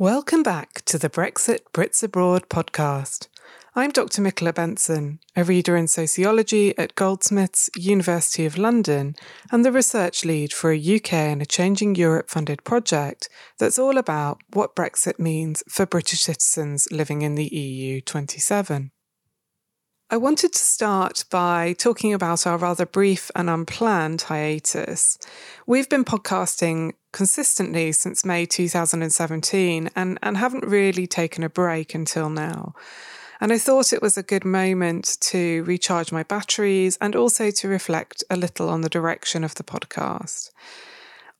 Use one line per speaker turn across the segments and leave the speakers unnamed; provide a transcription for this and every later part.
Welcome back to the Brexit Brits Abroad podcast. I'm Dr. Michaela Benson, a reader in sociology at Goldsmiths, University of London, and the research lead for a UK and a Changing Europe funded project that's all about what Brexit means for British citizens living in the EU 27. I wanted to start by talking about our rather brief and unplanned hiatus. We've been podcasting consistently since May 2017 and, and haven't really taken a break until now. And I thought it was a good moment to recharge my batteries and also to reflect a little on the direction of the podcast.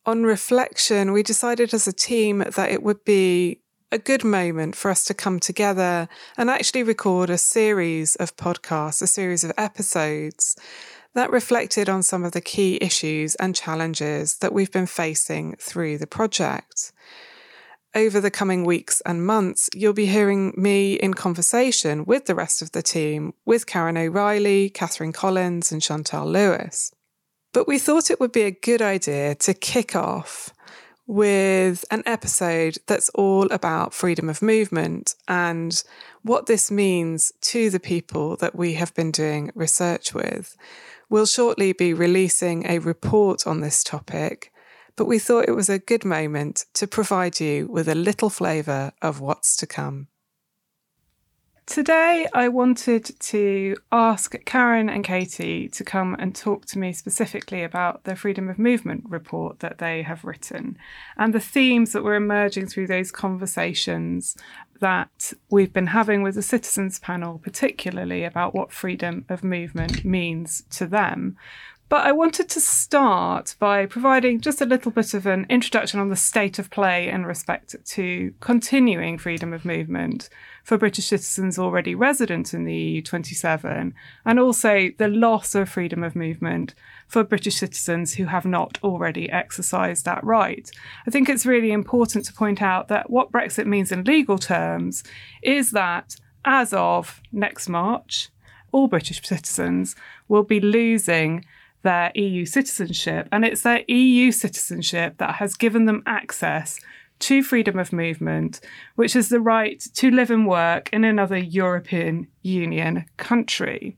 On reflection, we decided as a team that it would be a good moment for us to come together and actually record a series of podcasts, a series of episodes that reflected on some of the key issues and challenges that we've been facing through the project. Over the coming weeks and months, you'll be hearing me in conversation with the rest of the team, with Karen O'Reilly, Catherine Collins, and Chantelle Lewis. But we thought it would be a good idea to kick off with an episode that's all about freedom of movement and what this means to the people that we have been doing research with. We'll shortly be releasing a report on this topic, but we thought it was a good moment to provide you with a little flavour of what's to come. Today, I wanted to ask Karen and Katie to come and talk to me specifically about the Freedom of Movement report that they have written and the themes that were emerging through those conversations that we've been having with the Citizens Panel, particularly about what freedom of movement means to them. But I wanted to start by providing just a little bit of an introduction on the state of play in respect to continuing freedom of movement for British citizens already resident in the EU27, and also the loss of freedom of movement for British citizens who have not already exercised that right. I think it's really important to point out that what Brexit means in legal terms is that as of next March, all British citizens will be losing their EU citizenship. And it's their EU citizenship that has given them access to freedom of movement, which is the right to live and work in another European Union country.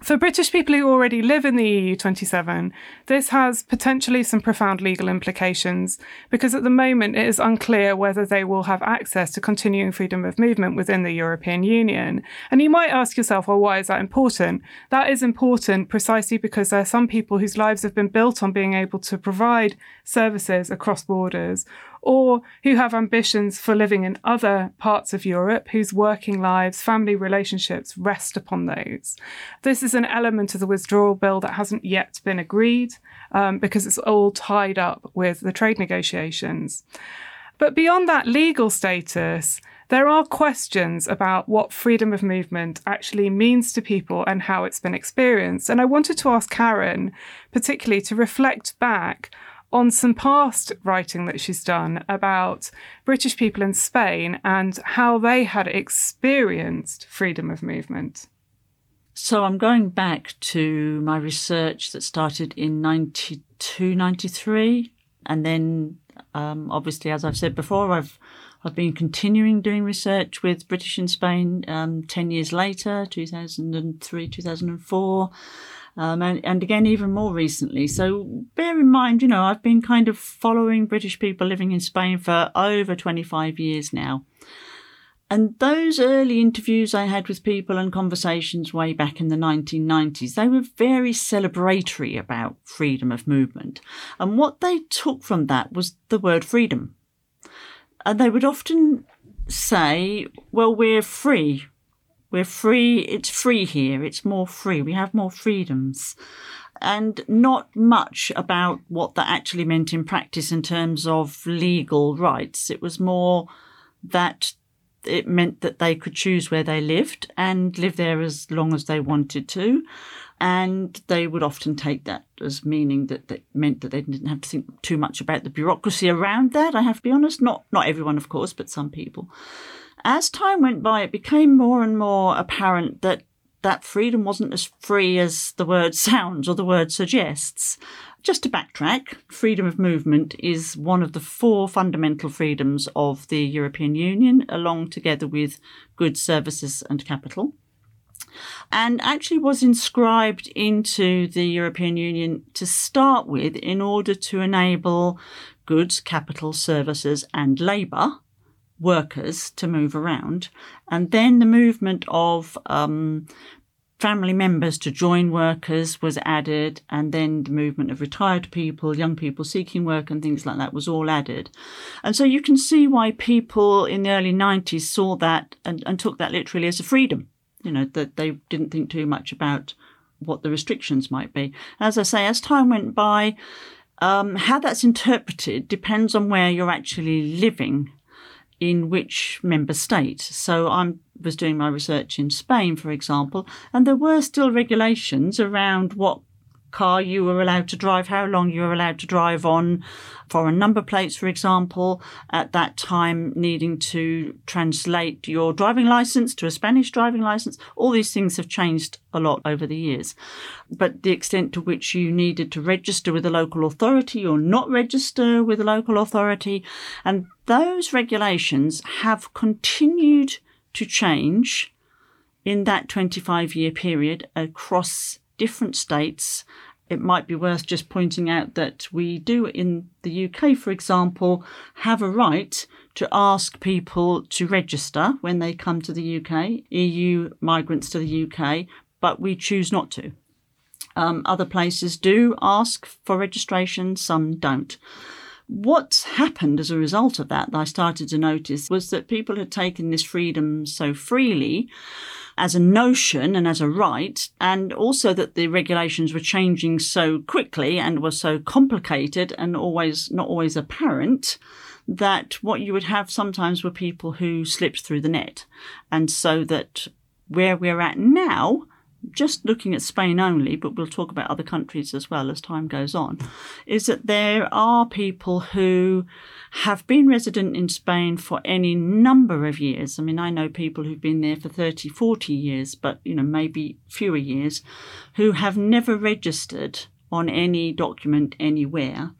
For British people who already live in the EU27, this has potentially some profound legal implications because at the moment it is unclear whether they will have access to continuing freedom of movement within the European Union. And you might ask yourself, well, why is that important? That is important precisely because there are some people whose lives have been built on being able to provide services across borders or who have ambitions for living in other parts of Europe, whose working lives, family relationships rest upon those. This is an element of the withdrawal bill that hasn't yet been agreed um, because it's all tied up with the trade negotiations. But beyond that legal status, there are questions about what freedom of movement actually means to people and how it's been experienced. And I wanted to ask Karen, particularly, to reflect back on some past writing that she's done about British people in Spain and how they had experienced freedom of movement.
So I'm going back to my research that started in 92, 93. And then, um, obviously, as I've said before, I've I've been continuing doing research with British in Spain um, 10 years later, 2003, 2004 um, and, and again, even more recently. So bear in mind, you know, I've been kind of following British people living in Spain for over 25 years now. And those early interviews I had with people and conversations way back in the 1990s, they were very celebratory about freedom of movement. And what they took from that was the word freedom. And they would often say, well, we're free. We're free. It's free here. It's more free. We have more freedoms. And not much about what that actually meant in practice in terms of legal rights. It was more that it meant that they could choose where they lived and live there as long as they wanted to. And they would often take that as meaning that that meant that they didn't have to think too much about the bureaucracy around that. I have to be honest. Not, not everyone, of course, but some people. As time went by, it became more and more apparent that that freedom wasn't as free as the word sounds or the word suggests. just to backtrack, freedom of movement is one of the four fundamental freedoms of the European Union, along together with goods, services, and capital and actually was inscribed into the European Union to start with in order to enable goods, capital, services, and labour workers to move around. And then the movement of um, family members to join workers was added, and then the movement of retired people, young people seeking work, and things like that was all added. And so you can see why people in the early 90s saw that and, and took that literally as a freedom you know, that they didn't think too much about what the restrictions might be. As I say, as time went by, um, how that's interpreted depends on where you're actually living in which member state. So I was doing my research in Spain, for example, and there were still regulations around what car you were allowed to drive, how long you were allowed to drive on foreign number plates, for example, at that time needing to translate your driving license to a Spanish driving license. All these things have changed a lot over the years. But the extent to which you needed to register with a local authority or not register with a local authority, and those regulations have continued to change in that 25 year period across different states, it might be worth just pointing out that we do in the UK, for example, have a right to ask people to register when they come to the UK, EU migrants to the UK, but we choose not to. Um, other places do ask for registration, some don't. What's happened as a result of that, that I started to notice, was that people had taken this freedom so freely as a notion and as a right, and also that the regulations were changing so quickly and were so complicated and always not always apparent that what you would have sometimes were people who slipped through the net. And so that where we're at now, just looking at Spain only, but we'll talk about other countries as well as time goes on, is that there are people who have been resident in Spain for any number of years. I mean, I know people who've been there for 30, 40 years, but, you know, maybe fewer years, who have never registered on any document anywhere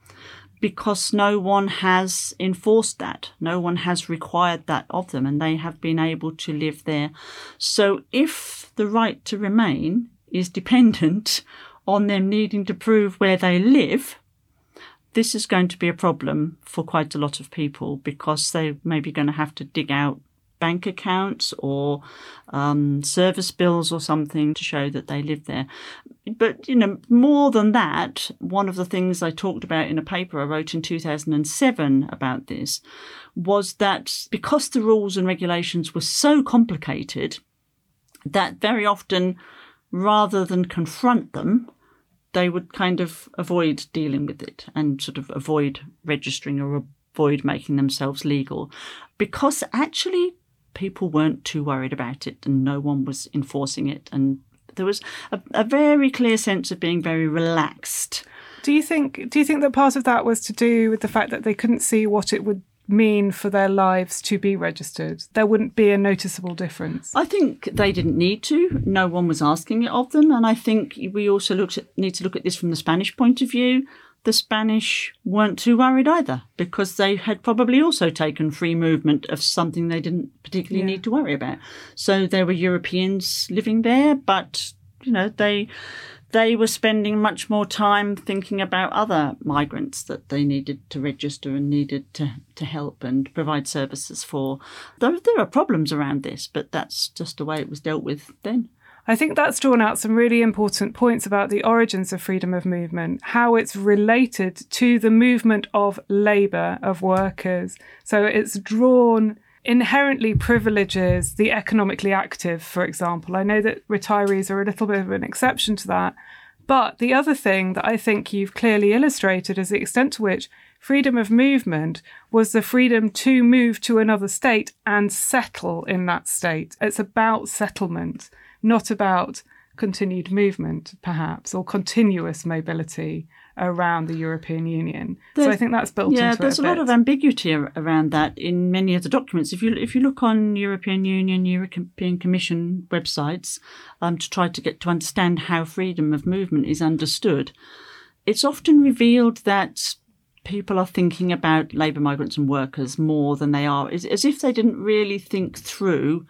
because no one has enforced that. No one has required that of them, and they have been able to live there. So, if the right to remain is dependent on them needing to prove where they live, this is going to be a problem for quite a lot of people because they may be going to have to dig out bank accounts or um, service bills or something to show that they live there. But, you know, more than that, one of the things I talked about in a paper I wrote in 2007 about this was that because the rules and regulations were so complicated, that very often, rather than confront them, they would kind of avoid dealing with it and sort of avoid registering or avoid making themselves legal because actually people weren't too worried about it and no one was enforcing it. And there was a, a very clear sense of being very relaxed.
Do you think do you think that part of that was to do with the fact that they couldn't see what it would mean for their lives to be registered? There wouldn't be a noticeable difference.
I think they didn't need to. No one was asking it of them, and I think we also looked at, need to look at this from the Spanish point of view the Spanish weren't too worried either because they had probably also taken free movement of something they didn't particularly yeah. need to worry about. So there were Europeans living there, but you know they they were spending much more time thinking about other migrants that they needed to register and needed to, to help and provide services for. There, there are problems around this, but that's just the way it was dealt with then.
I think that's drawn out some really important points about the origins of freedom of movement, how it's related to the movement of labour, of workers. So it's drawn inherently privileges the economically active, for example. I know that retirees are a little bit of an exception to that. But the other thing that I think you've clearly illustrated is the extent to which freedom of movement was the freedom to move to another state and settle in that state. It's about settlement not about continued movement, perhaps, or continuous mobility around the European Union. There's, so I think that's built
yeah, there's
a,
lot of ambiguity around that in many of the documents. If you if you look on European Union, European Commission websites um, to try to get to understand how freedom of movement is understood, it's often revealed that people are thinking about labour migrants and workers more than they are, as if they didn't really think through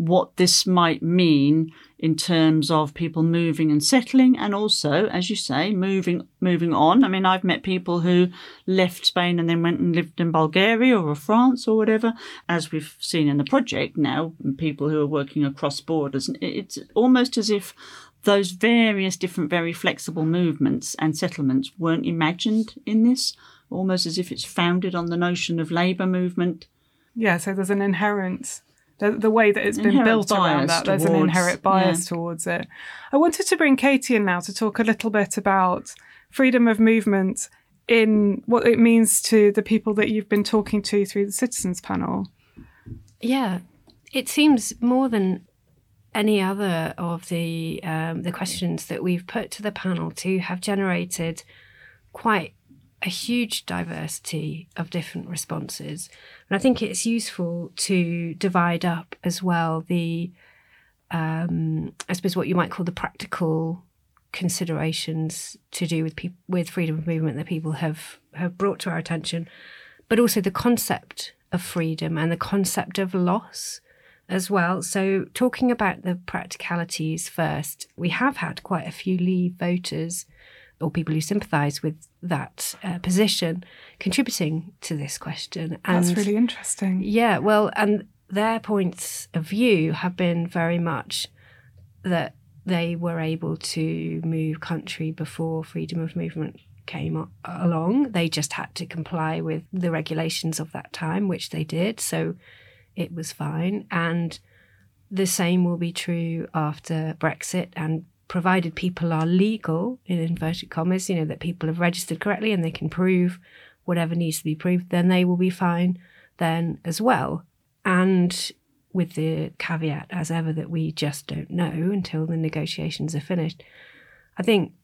what this might mean in terms of people moving and settling and also as you say moving moving on. I mean i've met people who left spain and then went and lived in bulgaria or france or whatever as we've seen in the project now people who are working across borders. It's almost as if those various different very flexible movements and settlements weren't imagined in this almost as if it's founded on the notion of labour movement.
Yeah so there's an inherent the, the way that it's been built around that. There's an inherent bias yeah. towards it. I wanted to bring Katie in now to talk a little bit about freedom of movement in what it means to the people that you've been talking to through the citizens panel.
Yeah, it seems more than any other of the um, the questions that we've put to the panel to have generated quite a huge diversity of different responses. And I think it's useful to divide up as well the, um, I suppose, what you might call the practical considerations to do with with freedom of movement that people have have brought to our attention, but also the concept of freedom and the concept of loss as well. So, talking about the practicalities first, we have had quite a few Leave voters or people who sympathise with that uh, position contributing to this question.
And That's really interesting.
Yeah, well, and their points of view have been very much that they were able to move country before freedom of movement came along. They just had to comply with the regulations of that time, which they did. So it was fine. And the same will be true after Brexit and provided people are legal, in inverted commas, you know, that people have registered correctly and they can prove whatever needs to be proved, then they will be fine then as well. And with the caveat, as ever, that we just don't know until the negotiations are finished. I think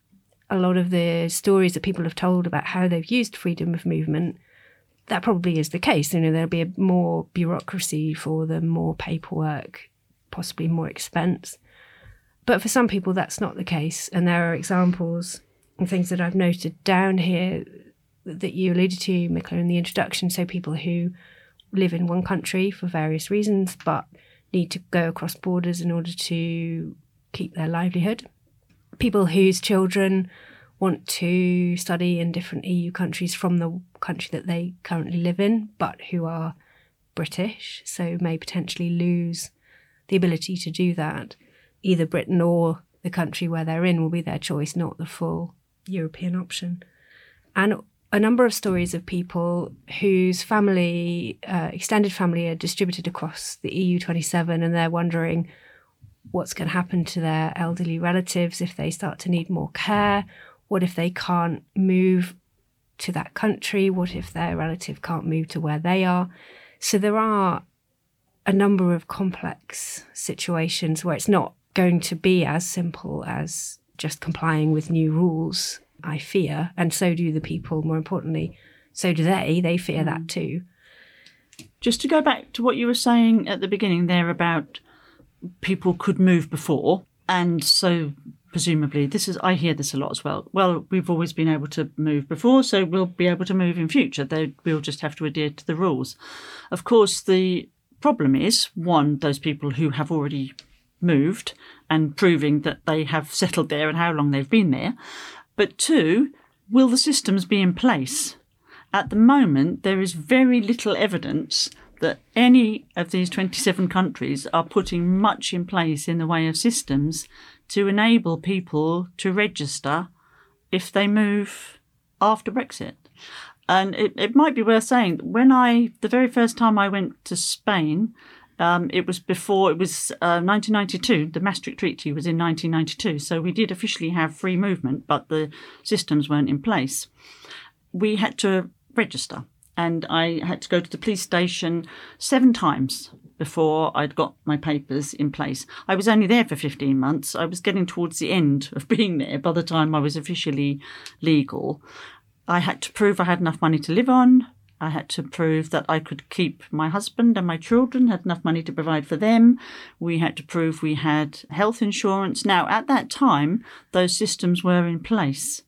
a lot of the stories that people have told about how they've used freedom of movement, that probably is the case. You know, there'll be more bureaucracy for them, more paperwork, possibly more expense. But for some people, that's not the case. And there are examples and things that I've noted down here that you alluded to, Michaela, in the introduction. So people who live in one country for various reasons, but need to go across borders in order to keep their livelihood. People whose children want to study in different EU countries from the country that they currently live in, but who are British, so may potentially lose the ability to do that either Britain or the country where they're in will be their choice, not the full European option. And a number of stories of people whose family, uh, extended family, are distributed across the EU 27 and they're wondering what's going to happen to their elderly relatives if they start to need more care. What if they can't move to that country? What if their relative can't move to where they are? So there are a number of complex situations where it's not going to be as simple as just complying with new rules, I fear. And so do the people, more importantly. So do they. They fear mm. that too.
Just to go back to what you were saying at the beginning there about people could move before. And so presumably this is I hear this a lot as well. Well, we've always been able to move before, so we'll be able to move in future. They, we'll just have to adhere to the rules. Of course, the problem is one, those people who have already moved and proving that they have settled there and how long they've been there. But two, will the systems be in place? At the moment, there is very little evidence that any of these 27 countries are putting much in place in the way of systems to enable people to register if they move after Brexit. And it, it might be worth saying when I, the very first time I went to Spain, um, it was before, it was uh, 1992. The Maastricht Treaty was in 1992. So we did officially have free movement, but the systems weren't in place. We had to register, and I had to go to the police station seven times before I'd got my papers in place. I was only there for 15 months. I was getting towards the end of being there by the time I was officially legal. I had to prove I had enough money to live on. I had to prove that I could keep my husband and my children, had enough money to provide for them. We had to prove we had health insurance. Now, at that time, those systems were in place.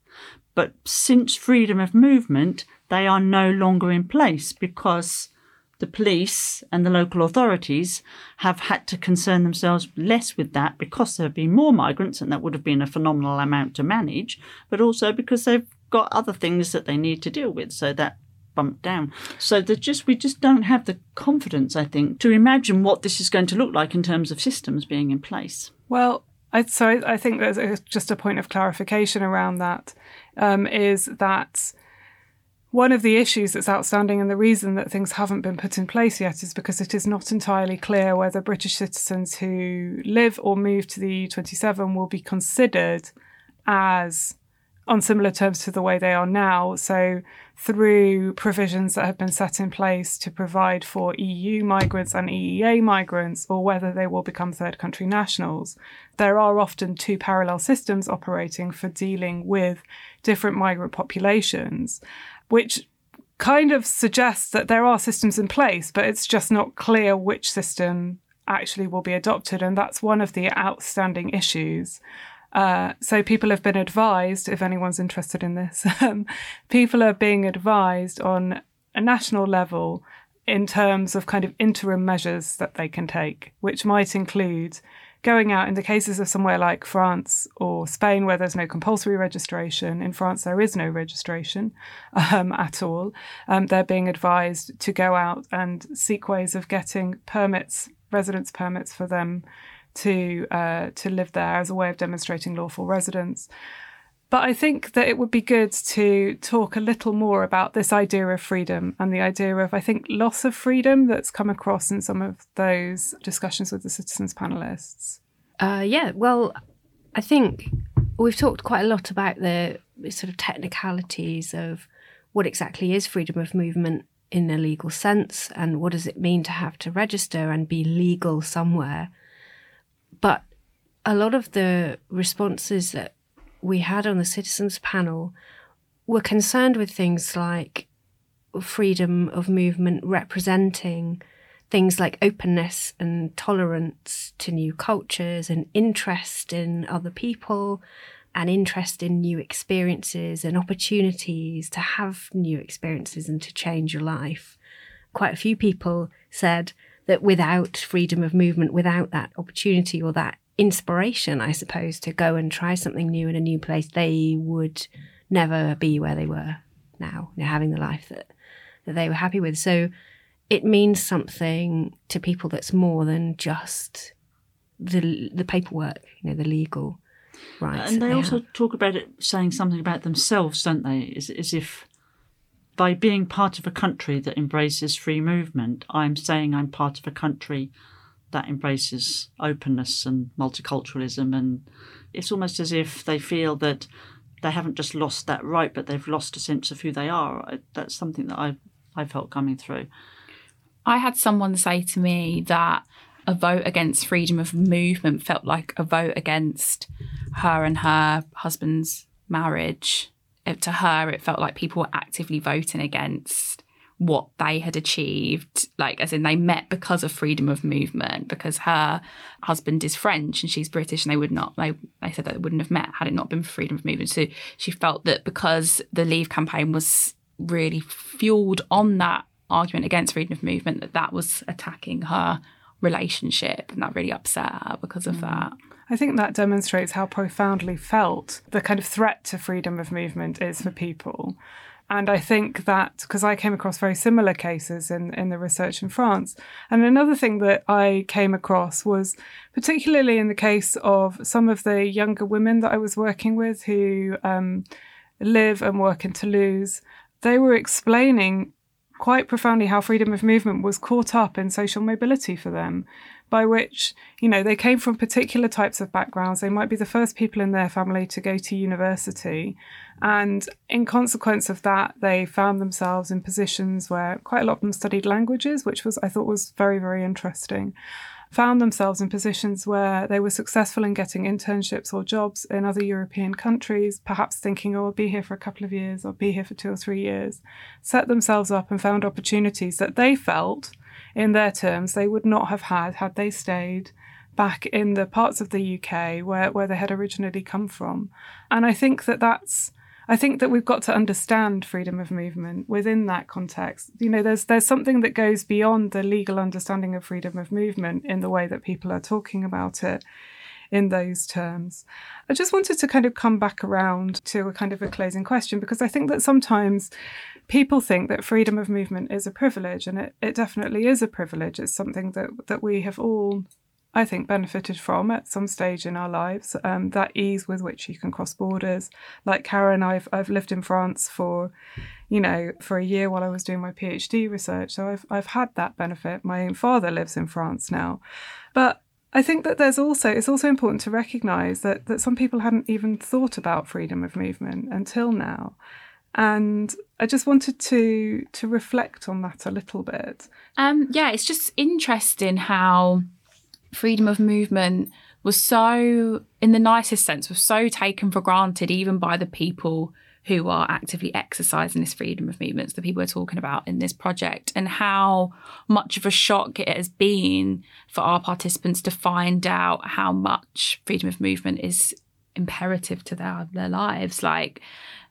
But since freedom of movement, they are no longer in place because the police and the local authorities have had to concern themselves less with that because there have been more migrants and that would have been a phenomenal amount to manage, but also because they've got other things that they need to deal with. So that bumped down. So that just we just don't have the confidence, I think, to imagine what this is going to look like in terms of systems being in place.
Well, I, so I think there's a, just a point of clarification around that um, is that one of the issues that's outstanding and the reason that things haven't been put in place yet is because it is not entirely clear whether British citizens who live or move to the EU27 will be considered as on similar terms to the way they are now. So, through provisions that have been set in place to provide for EU migrants and EEA migrants, or whether they will become third country nationals, there are often two parallel systems operating for dealing with different migrant populations which kind of suggests that there are systems in place, but it's just not clear which system actually will be adopted. And that's one of the outstanding issues. Uh, so people have been advised, if anyone's interested in this, um, people are being advised on a national level in terms of kind of interim measures that they can take, which might include going out in the cases of somewhere like France or Spain, where there's no compulsory registration. In France, there is no registration um, at all. Um, they're being advised to go out and seek ways of getting permits, residence permits for them to uh, to live there as a way of demonstrating lawful residence. But I think that it would be good to talk a little more about this idea of freedom and the idea of, I think, loss of freedom that's come across in some of those discussions with the citizens panelists.
Uh, yeah, well, I think we've talked quite a lot about the sort of technicalities of what exactly is freedom of movement in a legal sense and what does it mean to have to register and be legal somewhere. But a lot of the responses that we had on the citizens panel were concerned with things like freedom of movement representing things like openness and tolerance to new cultures and interest in other people and interest in new experiences and opportunities to have new experiences and to change your life. Quite a few people said that without freedom of movement, without that opportunity or that inspiration, I suppose, to go and try something new in a new place, they would never be where they were now, you know, having the life that, that they were happy with. So it means something to people that's more than just the the paperwork, you know, the legal rights.
And they,
they
also
have.
talk about it saying something about themselves, don't they? As, as if by being part of a country that embraces free movement, I'm saying I'm part of a country that embraces openness and multiculturalism. And it's almost as if they feel that they haven't just lost that right, but they've lost a sense of who they are. That's something that I I felt coming through.
I had someone say to me that a vote against freedom of movement felt like a vote against her and her husband's marriage. It, to her, it felt like people were actively voting against what they had achieved, like as in they met because of freedom of movement, because her husband is French and she's British and they would not they, they said that they wouldn't have met had it not been for freedom of movement. So she felt that because the Leave campaign was really fueled on that argument against freedom of movement, that that was attacking her relationship and that really upset her because of mm. that.
I think that demonstrates how profoundly felt the kind of threat to freedom of movement is for people. And I think that because I came across very similar cases in, in the research in France. And another thing that I came across was particularly in the case of some of the younger women that I was working with who um, live and work in Toulouse, they were explaining quite profoundly how freedom of movement was caught up in social mobility for them by which, you know, they came from particular types of backgrounds. They might be the first people in their family to go to university. And in consequence of that, they found themselves in positions where quite a lot of them studied languages, which was, I thought, was very, very interesting. Found themselves in positions where they were successful in getting internships or jobs in other European countries, perhaps thinking, oh, I'll be here for a couple of years, or be here for two or three years. Set themselves up and found opportunities that they felt in their terms, they would not have had had they stayed back in the parts of the UK where, where they had originally come from. And I think that that's, I think that we've got to understand freedom of movement within that context. You know, there's there's something that goes beyond the legal understanding of freedom of movement in the way that people are talking about it in those terms. I just wanted to kind of come back around to a kind of a closing question because I think that sometimes people think that freedom of movement is a privilege, and it, it definitely is a privilege. It's something that, that we have all, I think, benefited from at some stage in our lives. Um, that ease with which you can cross borders. Like Karen, I've I've lived in France for, you know, for a year while I was doing my PhD research. So I've I've had that benefit. My own father lives in France now, but I think that there's also it's also important to recognise that that some people hadn't even thought about freedom of movement until now. And I just wanted to to reflect on that a little bit.
Um, yeah, it's just interesting how freedom of movement was so, in the nicest sense, was so taken for granted even by the people who are actively exercising this freedom of movements, the people we're talking about in this project, and how much of a shock it has been for our participants to find out how much freedom of movement is imperative to their, their lives. Like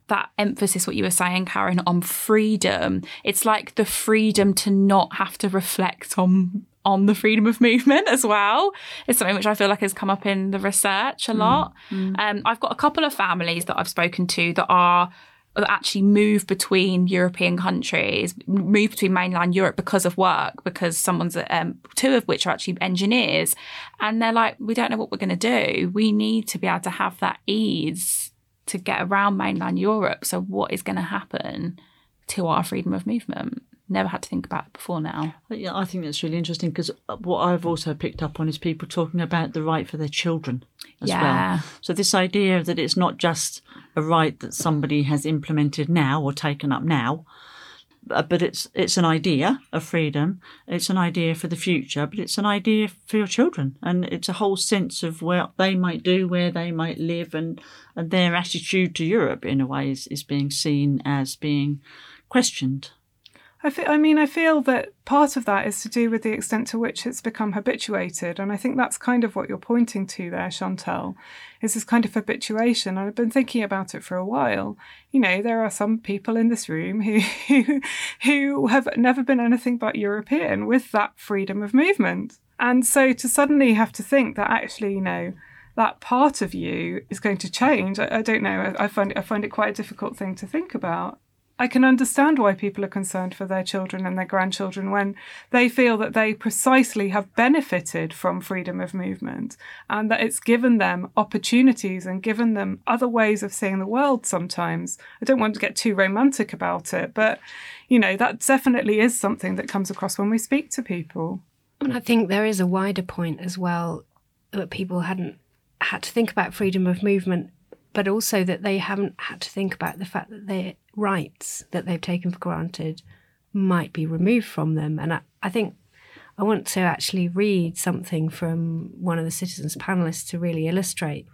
that emphasis, what you were saying, Karen, on freedom. It's like the freedom to not have to reflect on on the freedom of movement as well is something which I feel like has come up in the research a mm, lot. Mm. Um, I've got a couple of families that I've spoken to that are that actually move between European countries, move between mainland Europe because of work, because someone's um, two of which are actually engineers, and they're like, we don't know what we're going to do. We need to be able to have that ease to get around mainland Europe. So what is going to happen to our freedom of movement? Never had to think about it before now.
Yeah, I think that's really interesting because what I've also picked up on is people talking about the right for their children as yeah. well. So this idea that it's not just a right that somebody has implemented now or taken up now, uh, but it's it's an idea of freedom. It's an idea for the future, but it's an idea for your children, and it's a whole sense of what they might do, where they might live, and and their attitude to Europe in a way is, is being seen as being questioned.
I, I mean, I feel that part of that is to do with the extent to which it's become habituated. And I think that's kind of what you're pointing to there, Chantelle, is this kind of habituation. And I've been thinking about it for a while. You know, there are some people in this room who, who, who have never been anything but European with that freedom of movement. And so to suddenly have to think that actually, you know, that part of you is going to change. I, I don't know. I, I find I find it quite a difficult thing to think about. I can understand why people are concerned for their children and their grandchildren when they feel that they precisely have benefited from freedom of movement and that it's given them opportunities and given them other ways of seeing the world sometimes. I don't want to get too romantic about it, but you know, that definitely is something that comes across when we speak to people.
And I think there is a wider point as well that people hadn't had to think about freedom of movement but also that they haven't had to think about the fact that their rights that they've taken for granted might be removed from them. And I, I think I want to actually read something from one of the citizens panelists to really illustrate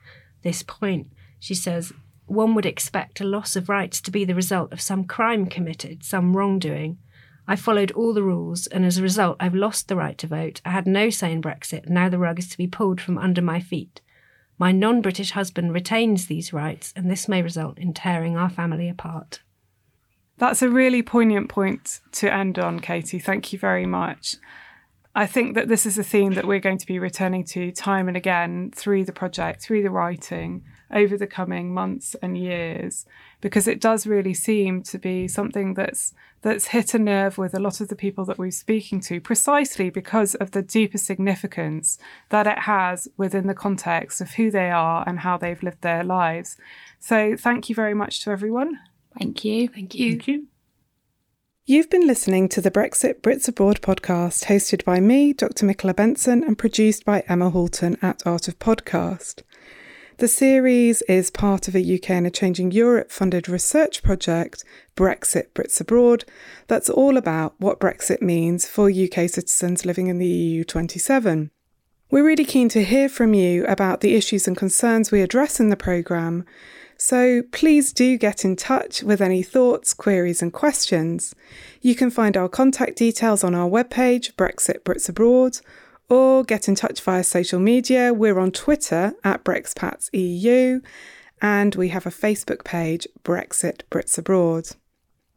this point. She says, one would expect a loss of rights to be the result of some crime committed, some wrongdoing. I followed all the rules, and as a result, I've lost the right to vote. I had no say in Brexit, now the rug is to be pulled from under my feet. My non British husband retains these rights, and this may result in tearing our family apart.
That's a really poignant point to end on, Katie. Thank you very much. I think that this is a theme that we're going to be returning to time and again through the project, through the writing, over the coming months and years because it does really seem to be something that's that's hit a nerve with a lot of the people that we're speaking to precisely because of the deeper significance that it has within the context of who they are and how they've lived their lives. So thank you very much to everyone.
Thank you.
Thank you.
Thank you.
You've been listening to the Brexit Brits Abroad podcast, hosted by me, Dr. Michaela Benson, and produced by Emma Halton at Art of Podcast. The series is part of a UK and a Changing Europe funded research project, Brexit Brits Abroad, that's all about what Brexit means for UK citizens living in the EU 27. We're really keen to hear from you about the issues and concerns we address in the programme, so please do get in touch with any thoughts, queries, and questions. You can find our contact details on our webpage, Brexit Brits Abroad, or get in touch via social media. We're on Twitter at BrexPatsEU
and we have a Facebook page, Brexit Brits Abroad.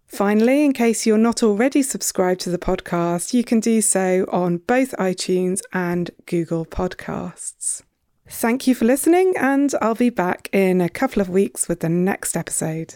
Finally, in case you're not already subscribed to the podcast, you can do so on both iTunes and Google Podcasts. Thank you for listening, and I'll be back in a couple of weeks with the next episode.